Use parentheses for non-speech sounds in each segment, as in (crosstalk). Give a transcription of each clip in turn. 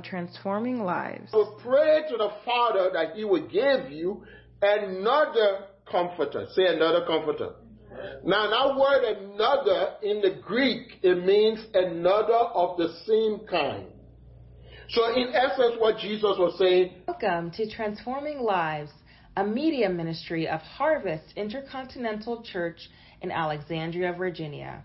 On Transforming Lives. So pray to the Father that He will give you another comforter. Say another comforter. Now that word another in the Greek, it means another of the same kind. So in essence, what Jesus was saying. Welcome to Transforming Lives, a media ministry of Harvest Intercontinental Church in Alexandria, Virginia.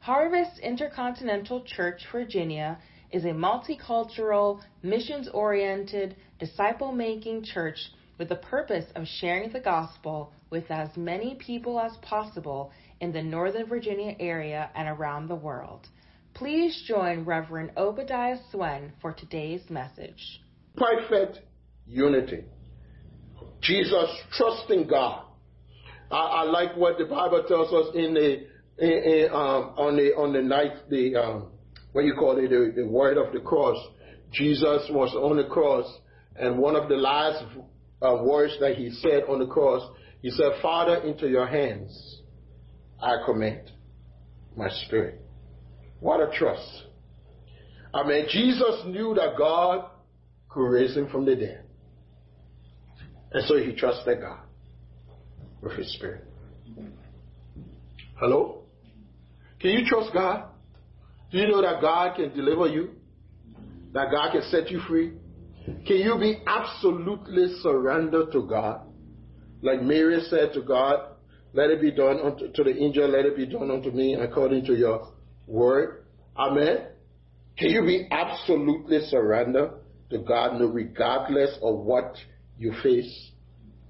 Harvest Intercontinental Church, Virginia is a multicultural, missions oriented, disciple making church with the purpose of sharing the gospel with as many people as possible in the Northern Virginia area and around the world. Please join Reverend Obadiah Swen for today's message. Perfect unity. Jesus trusting God. I, I, like what the Bible tells us in the in, in, um, on the on the night the um, what you call it the, the word of the cross. Jesus was on the cross, and one of the last uh, words that he said on the cross, he said, "Father, into your hands I commit my spirit." What a trust! I mean, Jesus knew that God could raise him from the dead, and so he trusted God with his spirit. Hello? Can you trust God? Do you know that God can deliver you? That God can set you free? Can you be absolutely surrendered to God? Like Mary said to God, let it be done unto to the angel, let it be done unto me according to your word. Amen. Can you be absolutely surrendered to God regardless of what you face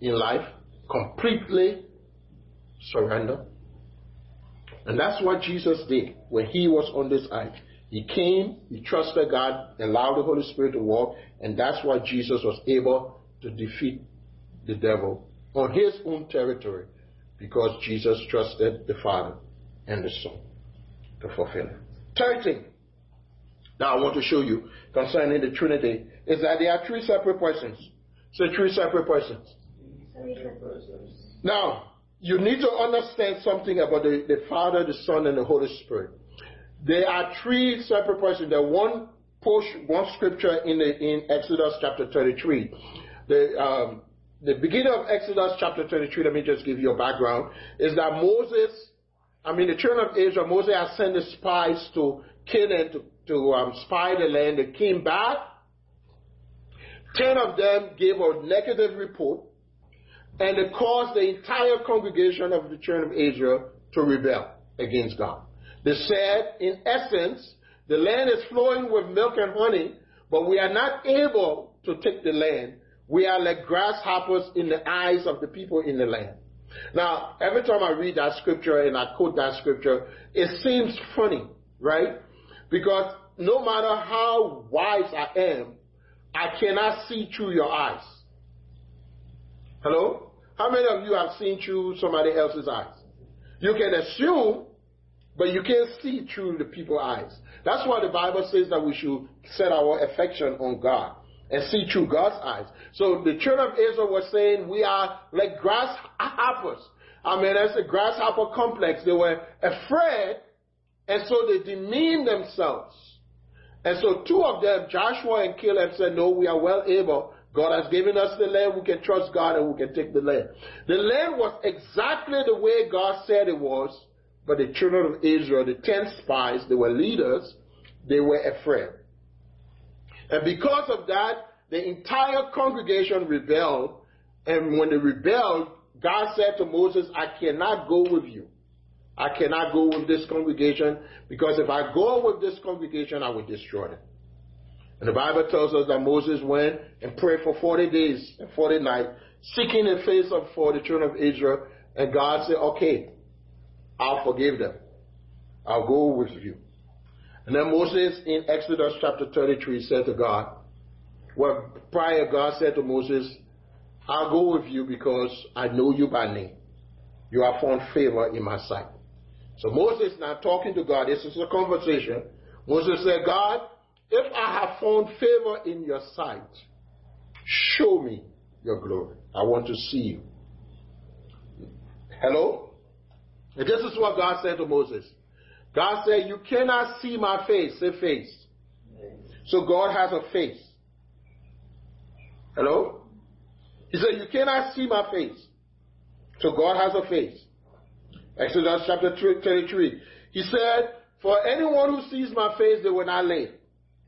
in life? Completely surrender. And that's what Jesus did when he was on this earth. He came, he trusted God, allowed the Holy Spirit to walk, and that's why Jesus was able to defeat the devil on his own territory because Jesus trusted the Father and the Son to fulfill it. Third thing now I want to show you concerning the Trinity is that there are three separate persons. So three separate persons. Now, you need to understand something about the, the Father, the Son, and the Holy Spirit. There are three separate persons. There one push one scripture in the, in Exodus chapter 33. The um, the beginning of Exodus chapter 33. Let me just give you a background. Is that Moses? I mean, the children of Israel. Moses has sent the spies to Canaan to to um, spy the land. They came back. Ten of them gave a negative report and it caused the entire congregation of the children of Israel to rebel against God. They said, in essence, the land is flowing with milk and honey, but we are not able to take the land. We are like grasshoppers in the eyes of the people in the land. Now, every time I read that scripture and I quote that scripture, it seems funny, right? Because no matter how wise I am, I cannot see through your eyes. Hello? How many of you have seen through somebody else's eyes? You can assume, but you can't see through the people's eyes. That's why the Bible says that we should set our affection on God and see through God's eyes. So the children of Israel were saying we are like grasshoppers. I mean, that's a grasshopper complex. They were afraid, and so they demeaned themselves. And so two of them, Joshua and Caleb, said, No, we are well able God has given us the land. We can trust God and we can take the land. The land was exactly the way God said it was, but the children of Israel, the ten spies, they were leaders, they were afraid. And because of that, the entire congregation rebelled. And when they rebelled, God said to Moses, I cannot go with you. I cannot go with this congregation because if I go with this congregation, I will destroy them. And the Bible tells us that Moses went and prayed for 40 days and 40 nights, seeking the face of for the children of Israel. And God said, okay, I'll forgive them. I'll go with you. And then Moses in Exodus chapter 33 said to God, well, prior God said to Moses, I'll go with you because I know you by name. You have found favor in my sight. So Moses now talking to God. This is a conversation. Moses said, God, if I have found favor in your sight, show me your glory. I want to see you. Hello? And this is what God said to Moses. God said, You cannot see my face, say face. So God has a face. Hello? He said, You cannot see my face. So God has a face. Exodus chapter 33. He said, For anyone who sees my face, they will not live.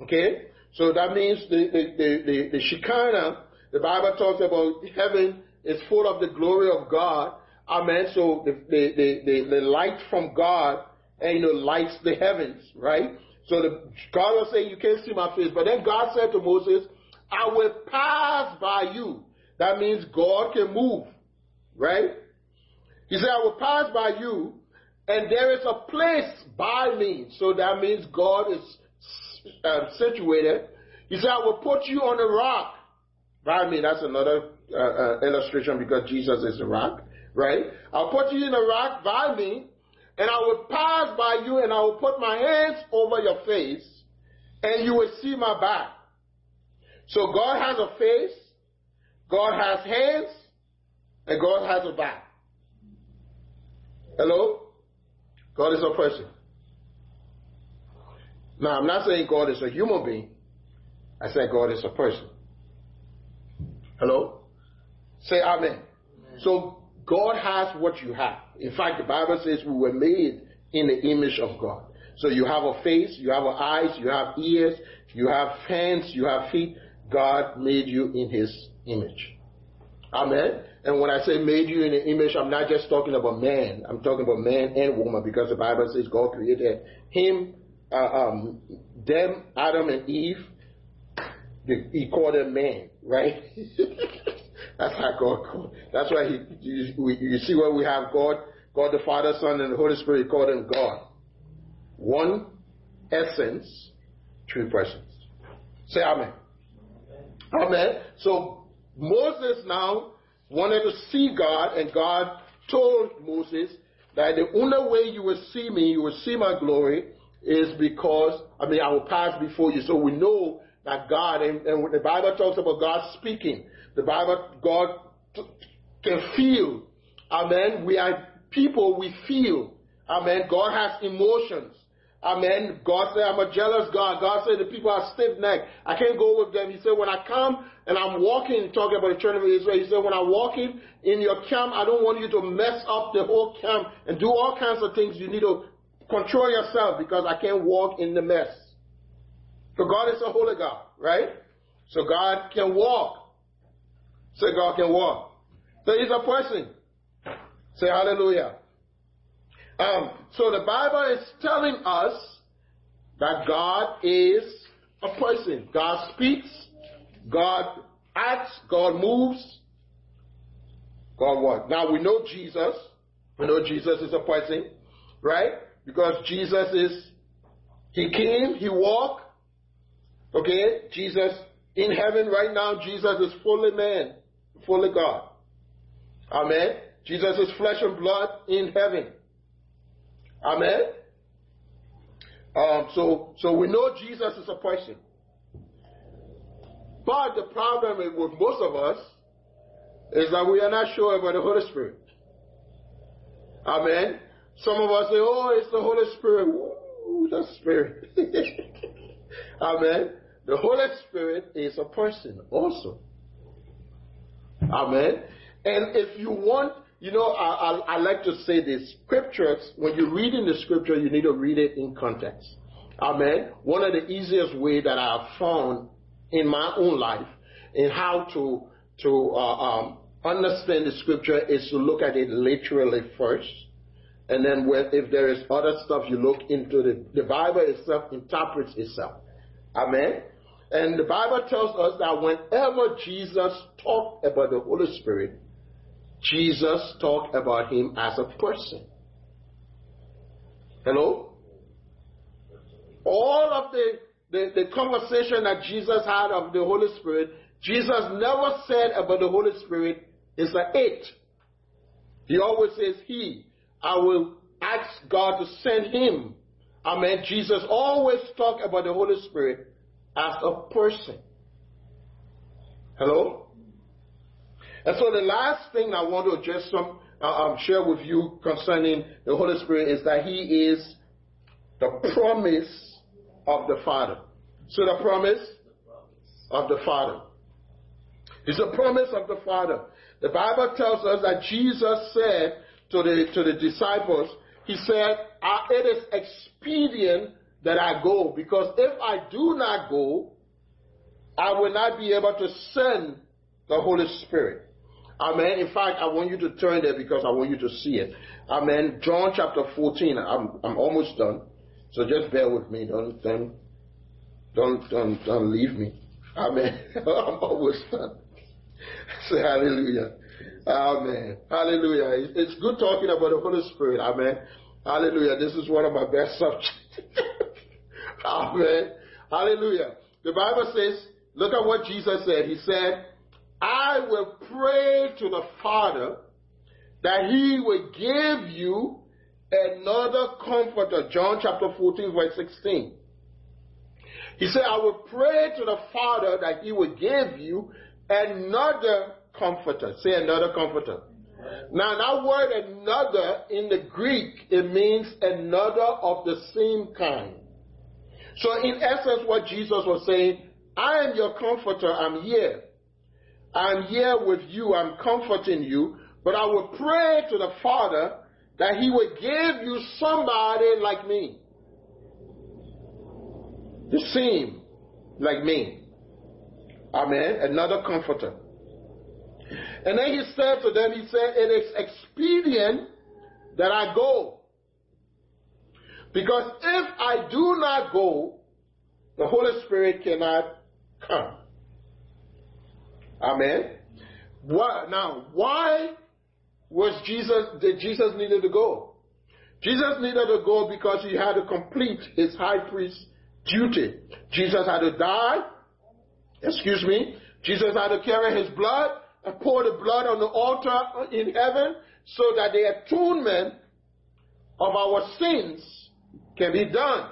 Okay? So that means the, the, the, the, the Shekinah, the Bible talks about heaven is full of the glory of God. Amen. So the, the, the, the, light from God, and you know, lights the heavens, right? So the, God was saying, you can't see my face. But then God said to Moses, I will pass by you. That means God can move, right? He said, I will pass by you, and there is a place by me. So that means God is uh, situated. He said, I will put you on a rock. By me, that's another uh, uh, illustration because Jesus is the rock, right? I'll put you in a rock by me, and I will pass by you, and I will put my hands over your face, and you will see my back. So God has a face, God has hands, and God has a back. Hello? God is a person. Now, I'm not saying God is a human being. I say God is a person. Hello? Say amen. amen. So, God has what you have. In fact, the Bible says we were made in the image of God. So you have a face, you have eyes, you have ears, you have hands, you have feet. God made you in his image. Amen. And when I say made you in the image, I'm not just talking about man. I'm talking about man and woman because the Bible says God created him, uh, um, them, Adam and Eve. He called them man, right? (laughs) That's how God called. That's why he, you, you see where we have God, God the Father, Son, and the Holy Spirit. He called them God. One essence, three persons. Say Amen. Amen. So Moses now wanted to see God, and God told Moses that the only way you will see me, you will see my glory, is because, I mean, I will pass before you. So we know that God, and, and when the Bible talks about God speaking, the Bible, God t- can feel. Amen. We are people, we feel. Amen. God has emotions. Amen. God said, I'm a jealous God. God said the people are stiff necked. I can't go with them. He said, when I come and I'm walking, talking about the children of Israel, he said, when I'm walking in your camp, I don't want you to mess up the whole camp and do all kinds of things. You need to control yourself because I can't walk in the mess. So God is a holy God, right? So God can walk. So God can walk. So he's a person. Say hallelujah. Um, so the Bible is telling us that God is a person. God speaks, God acts, God moves, God what? Now we know Jesus. We know Jesus is a person, right? Because Jesus is, He came, He walked. Okay? Jesus in heaven right now, Jesus is fully man, fully God. Amen. Jesus is flesh and blood in heaven. Amen. Um, so, so we know Jesus is a person. But the problem with most of us is that we are not sure about the Holy Spirit. Amen. Some of us say, oh, it's the Holy Spirit. Ooh, the Spirit. (laughs) Amen. The Holy Spirit is a person also. Amen. And if you want you know, I, I, I, like to say this. Scriptures, when you're reading the scripture, you need to read it in context. Amen. One of the easiest way that I have found in my own life in how to to uh, um, understand the scripture is to look at it literally first, and then if there is other stuff, you look into the the Bible itself interprets itself. Amen. And the Bible tells us that whenever Jesus talked about the Holy Spirit, Jesus talked about him as a person. Hello? All of the, the, the, conversation that Jesus had of the Holy Spirit, Jesus never said about the Holy Spirit, it's a it. He always says he. I will ask God to send him. Amen. Jesus always talked about the Holy Spirit as a person. Hello? And so the last thing I want to address some, uh, um, share with you concerning the Holy Spirit is that He is the promise of the Father. So the promise of the Father. It's a promise of the Father. The Bible tells us that Jesus said to the, to the disciples, He said, ah, It is expedient that I go, because if I do not go, I will not be able to send the Holy Spirit. Amen. In fact, I want you to turn there because I want you to see it. Amen. John chapter 14. I'm, I'm almost done. So just bear with me. Don't, don't, don't, don't, don't leave me. Amen. (laughs) I'm almost done. (laughs) Say hallelujah. Amen. Hallelujah. It's good talking about the Holy Spirit. Amen. Hallelujah. This is one of my best subjects. (laughs) Amen. Hallelujah. The Bible says, look at what Jesus said. He said, I will pray to the Father that he will give you another comforter. John chapter 14, verse 16. He said, I will pray to the Father that he will give you another comforter. Say another comforter. Now, that word another in the Greek, it means another of the same kind. So, in essence, what Jesus was saying, I am your comforter, I'm here. I'm here with you, I'm comforting you, but I will pray to the Father that He would give you somebody like me. The same like me. Amen. Another comforter. And then he said to them, He said, It is expedient that I go. Because if I do not go, the Holy Spirit cannot come. Amen. What, now, why was Jesus, did Jesus needed to go? Jesus needed to go because he had to complete his high priest duty. Jesus had to die. Excuse me. Jesus had to carry his blood pour the blood on the altar in heaven so that the atonement of our sins can be done.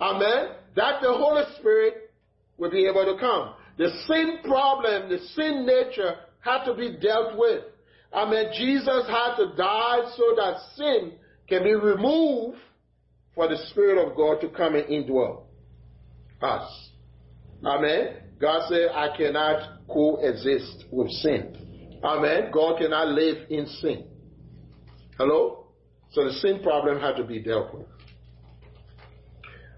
Amen. That the Holy Spirit will be able to come. The sin problem, the sin nature had to be dealt with. Amen. Jesus had to die so that sin can be removed for the Spirit of God to come and indwell us. Amen. God said, I cannot coexist with sin. Amen. God cannot live in sin. Hello? So the sin problem had to be dealt with.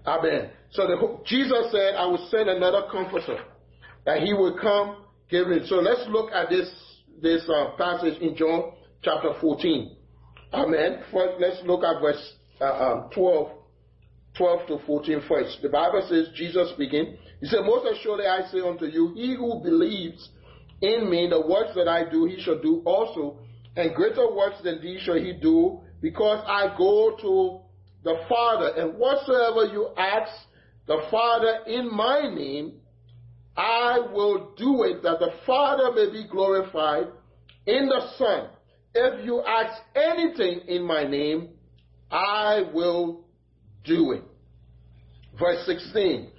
Amen. So the, Jesus said, I will send another comforter that he will come give. So let's look at this this uh, passage in John chapter 14. Amen. First, let's look at verse uh, um, 12, 12 to 14 first. The Bible says, Jesus speaking, He said, Most assuredly I say unto you, he who believes in me, the works that I do, he shall do also, and greater works than these shall he do, because I go to the Father. And whatsoever you ask the Father in my name, I will do it that the Father may be glorified in the Son. If you ask anything in my name, I will do it. Verse 16.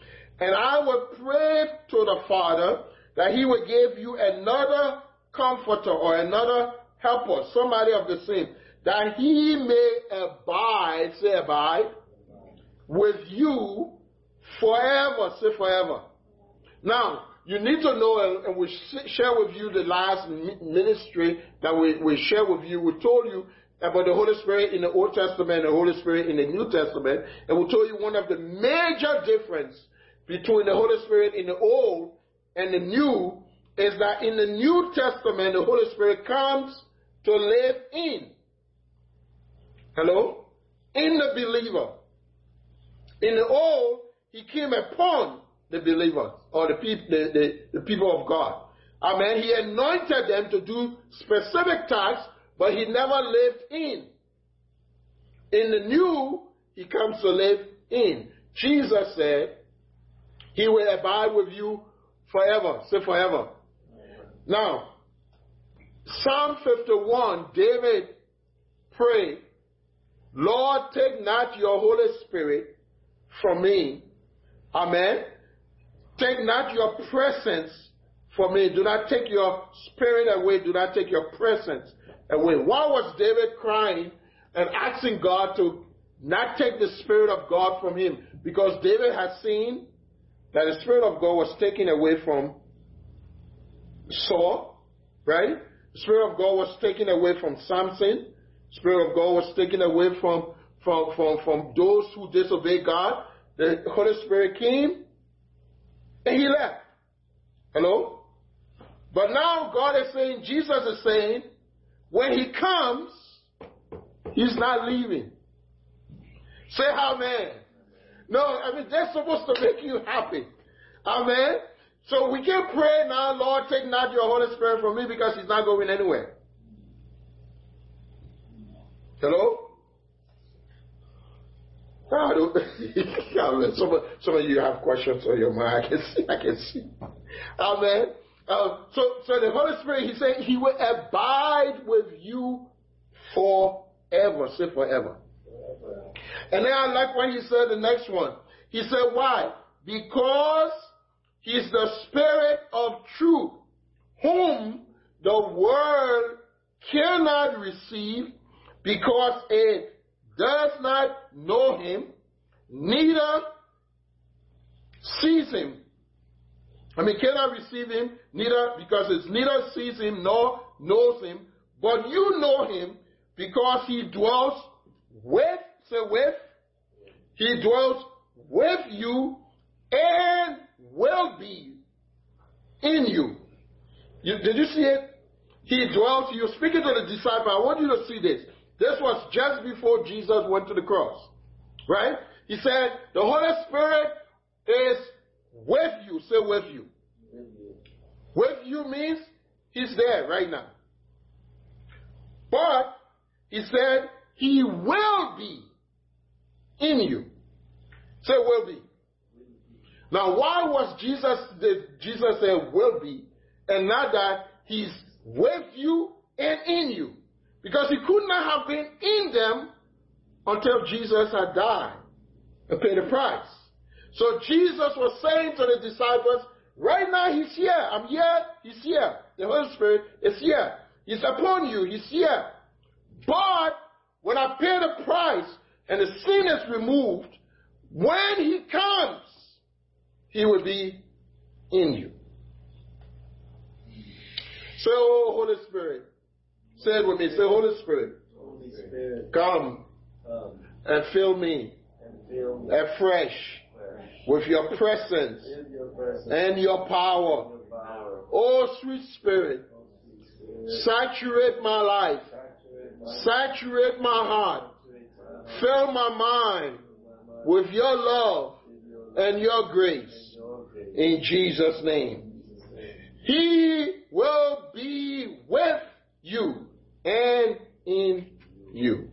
And I will pray to the Father that he will give you another comforter or another helper, somebody of the same, that he may abide, say abide, with you forever, say forever. Now, you need to know, and we share with you the last ministry that we, we share with you. We told you about the Holy Spirit in the Old Testament and the Holy Spirit in the New Testament. And we told you one of the major difference between the Holy Spirit in the Old and the New is that in the New Testament, the Holy Spirit comes to live in. Hello? In the believer. In the Old, he came upon the believers or the, people, the, the, the people of God. Amen. He anointed them to do specific tasks, but he never lived in. In the new, he comes to live in. Jesus said, He will abide with you forever. Say forever. Now, Psalm 51, David prayed, Lord, take not your Holy Spirit from me. Amen. Take not your presence from me. Do not take your spirit away. Do not take your presence away. Why was David crying and asking God to not take the spirit of God from him? Because David had seen that the Spirit of God was taken away from Saul, right? The Spirit of God was taken away from Samson. The Spirit of God was taken away from, from, from, from those who disobeyed God. The Holy Spirit came and he left. Hello? But now God is saying, Jesus is saying, when he comes, he's not leaving. Say amen. No, I mean, that's supposed to make you happy. Amen. So we can pray now, Lord, take not your Holy Spirit from me because he's not going anywhere. Hello? (laughs) I don't, (laughs) some, of, some of you have questions on your mind. I can see. I can see. Amen. Uh, so, so the Holy Spirit, He said, He will abide with you forever. Say forever. And then I like what He said the next one. He said, Why? Because He's the Spirit of truth, whom the world cannot receive because it does not know him, neither sees him. I mean, cannot receive him, neither because it neither sees him nor knows him, but you know him because he dwells with, say with, he dwells with you and will be in you. you. Did you see it? He dwells, you're speaking to the disciple. I want you to see this. This was just before Jesus went to the cross. Right? He said, the Holy Spirit is with you. Say with you. With you means he's there right now. But he said he will be in you. Say will be. Now why was Jesus did Jesus say will be and not that he's with you and in you? Because he could not have been in them until Jesus had died and paid the price. So Jesus was saying to the disciples, right now he's here. I'm here. He's here. The Holy Spirit is here. He's upon you. He's here. But when I pay the price and the sin is removed, when he comes, he will be in you. So, oh, Holy Spirit, Say it with me. Say, Holy Spirit, Holy Spirit come come and fill me and fill me afresh fresh with your presence and your power. Oh, sweet Spirit, saturate my life, saturate my heart, fill my mind with your love and your grace. In Jesus' name. He will be with you and in you.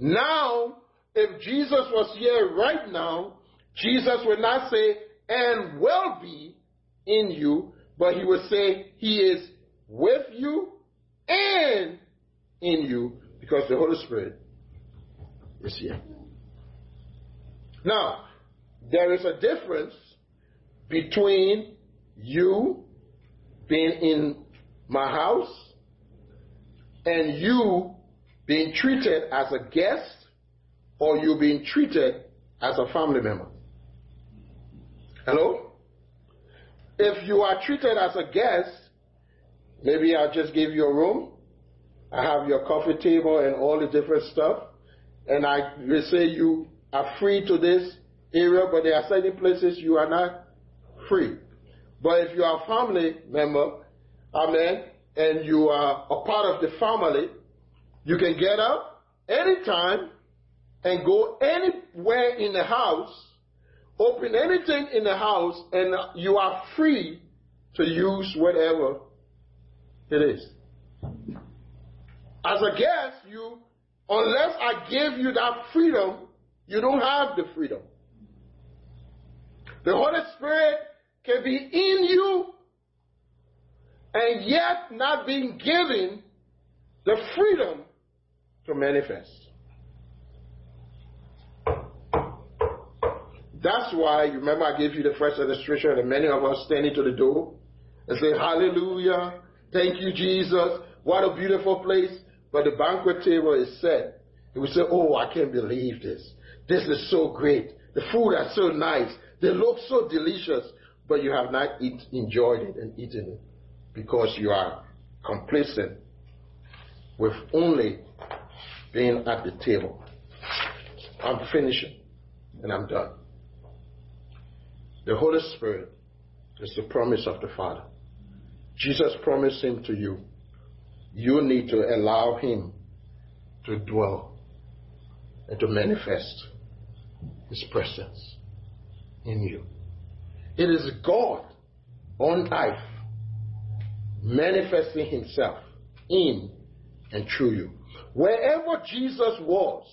Now, if Jesus was here right now, Jesus would not say, and will be in you, but he would say, he is with you and in you, because the Holy Spirit is here. Now, there is a difference between you being in my house and you being treated as a guest or you being treated as a family member. Hello? If you are treated as a guest, maybe I'll just give you a room. I have your coffee table and all the different stuff. And I will say you are free to this area, but there are certain places you are not free. But if you are a family member, amen, and you are a part of the family, you can get up anytime and go anywhere in the house, open anything in the house, and you are free to use whatever it is. As a guest, you, unless I give you that freedom, you don't have the freedom. The Holy Spirit can be in you and yet not being given the freedom to manifest. That's why, you remember I gave you the first illustration and many of us standing to the door and say, Hallelujah, thank you, Jesus, what a beautiful place. But the banquet table is set. And we say, Oh, I can't believe this. This is so great. The food is so nice. They look so delicious, but you have not eat, enjoyed it and eaten it because you are complacent with only being at the table. I'm finishing and I'm done. The Holy Spirit is the promise of the Father. Jesus promised him to you. You need to allow him to dwell and to manifest his presence in you. It is God on earth manifesting himself in and through you. Wherever Jesus was,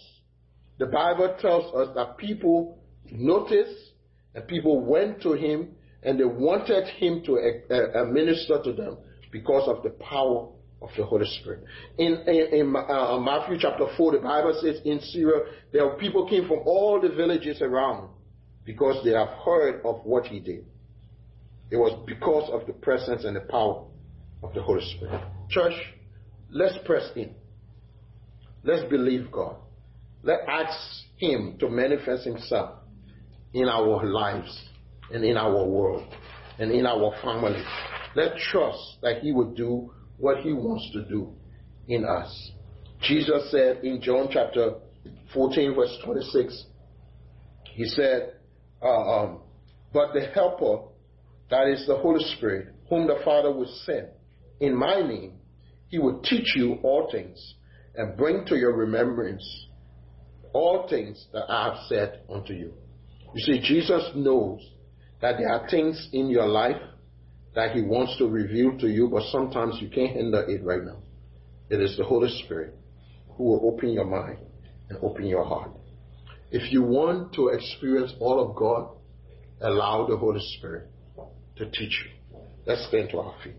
the Bible tells us that people noticed and people went to him and they wanted him to uh, uh, minister to them because of the power of the Holy Spirit. In, in, in uh, Matthew chapter 4, the Bible says in Syria, there were people came from all the villages around because they have heard of what he did. It was because of the presence and the power of the Holy Spirit. Church, let's press in. Let's believe God. Let's ask Him to manifest Himself in our lives and in our world and in our family. Let's trust that He will do what He wants to do in us. Jesus said in John chapter 14, verse 26, He said, uh, um, But the Helper, that is the Holy Spirit, whom the Father will send in my name, He will teach you all things and bring to your remembrance all things that I have said unto you. You see, Jesus knows that there are things in your life that He wants to reveal to you, but sometimes you can't handle it right now. It is the Holy Spirit who will open your mind and open your heart. If you want to experience all of God, allow the Holy Spirit to teach you. Let's stand to our feet.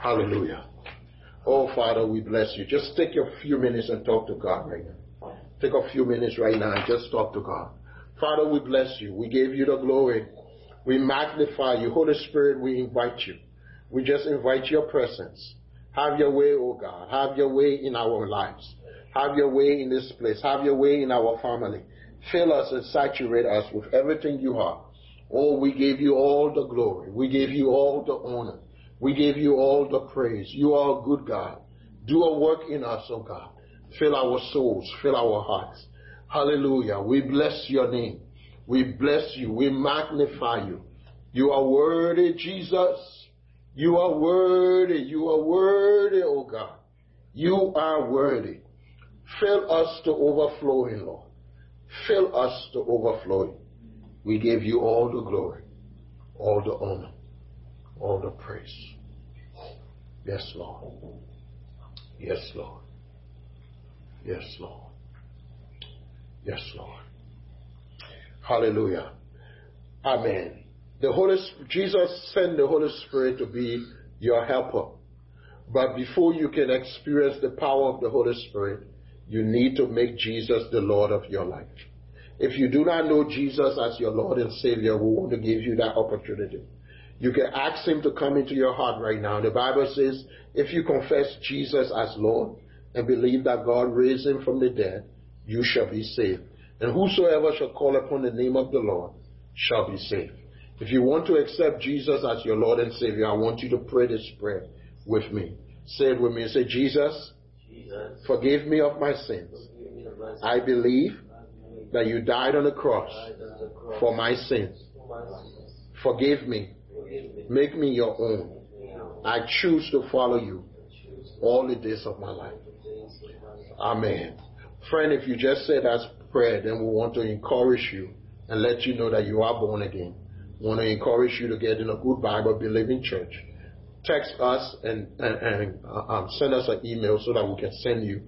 Hallelujah. Oh, Father, we bless you. Just take a few minutes and talk to God right now. Take a few minutes right now and just talk to God. Father, we bless you. We give you the glory. We magnify you. Holy Spirit, we invite you. We just invite your presence. Have your way, oh God. Have your way in our lives. Have your way in this place. Have your way in our family. Fill us and saturate us with everything you are. Oh, we give you all the glory. We give you all the honor. We give you all the praise. You are a good God. Do a work in us, oh God. Fill our souls, fill our hearts. Hallelujah. We bless your name. We bless you. We magnify you. You are worthy, Jesus. You are worthy. You are worthy, oh God. You are worthy. Fill us to overflowing, Lord. Fill us to overflowing. We give you all the glory, all the honor all the praise. Yes, Lord. Yes, Lord. Yes, Lord. Yes, Lord. Hallelujah. Amen. The Holy Jesus sent the Holy Spirit to be your helper. But before you can experience the power of the Holy Spirit, you need to make Jesus the Lord of your life. If you do not know Jesus as your Lord and Savior, we want to give you that opportunity. You can ask Him to come into your heart right now. The Bible says, if you confess Jesus as Lord and believe that God raised Him from the dead, you shall be saved. And whosoever shall call upon the name of the Lord shall be saved. If you want to accept Jesus as your Lord and Savior, I want you to pray this prayer with me. Say it with me. Say, Jesus, Jesus, forgive me of my sins. of my sins. I believe I believe that you died on the cross on the cross for my sins. for my sins. Forgive me. Forgive me. Make me your own. Make me your I choose to follow you all the days of my life. Amen. Friend, if you just said that prayer, then we want to encourage you and let you know that you are born again. We want to encourage you to get in a good Bible believing church. Text us and, and, and uh, um, send us an email so that we can send you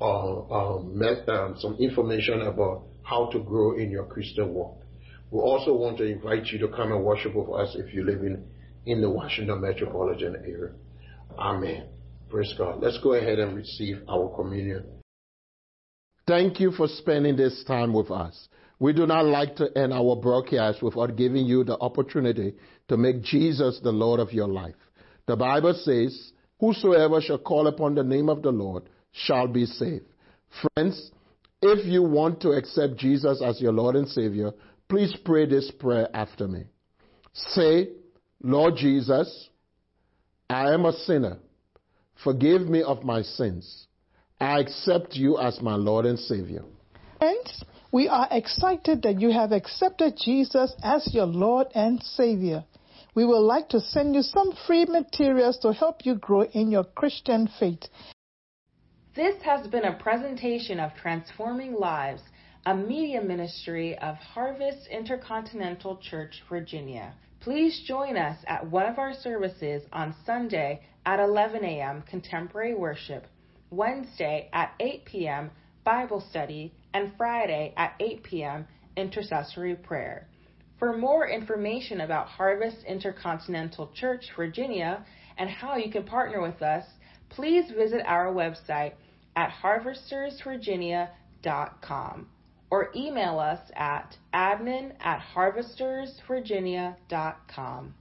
uh, um, um, some information about how to grow in your Christian walk. We also want to invite you to come and worship with us if you live in, in the Washington metropolitan area. Amen. Praise God. Let's go ahead and receive our communion. Thank you for spending this time with us. We do not like to end our broadcast without giving you the opportunity to make Jesus the Lord of your life. The Bible says, Whosoever shall call upon the name of the Lord shall be saved. Friends, If you want to accept Jesus as your Lord and Savior, please pray this prayer after me. Say, Lord Jesus, I am a sinner. Forgive me of my sins. I accept you as my Lord and Savior. Friends, we are excited that you have accepted Jesus as your Lord and Savior. We would like to send you some free materials to help you grow in your Christian faith. This has been a presentation of Transforming Lives, a media ministry of Harvest Intercontinental Church, Virginia. Please join us at one of our services on Sunday at 11 a.m. Contemporary Worship, Wednesday at 8 p.m. Bible Study, and Friday at 8 p.m. Intercessory Prayer. For more information about Harvest Intercontinental Church, Virginia, and how you can partner with us, please visit our website at harvestersvirginia.com or email us at admin at harvestersvirginia.com.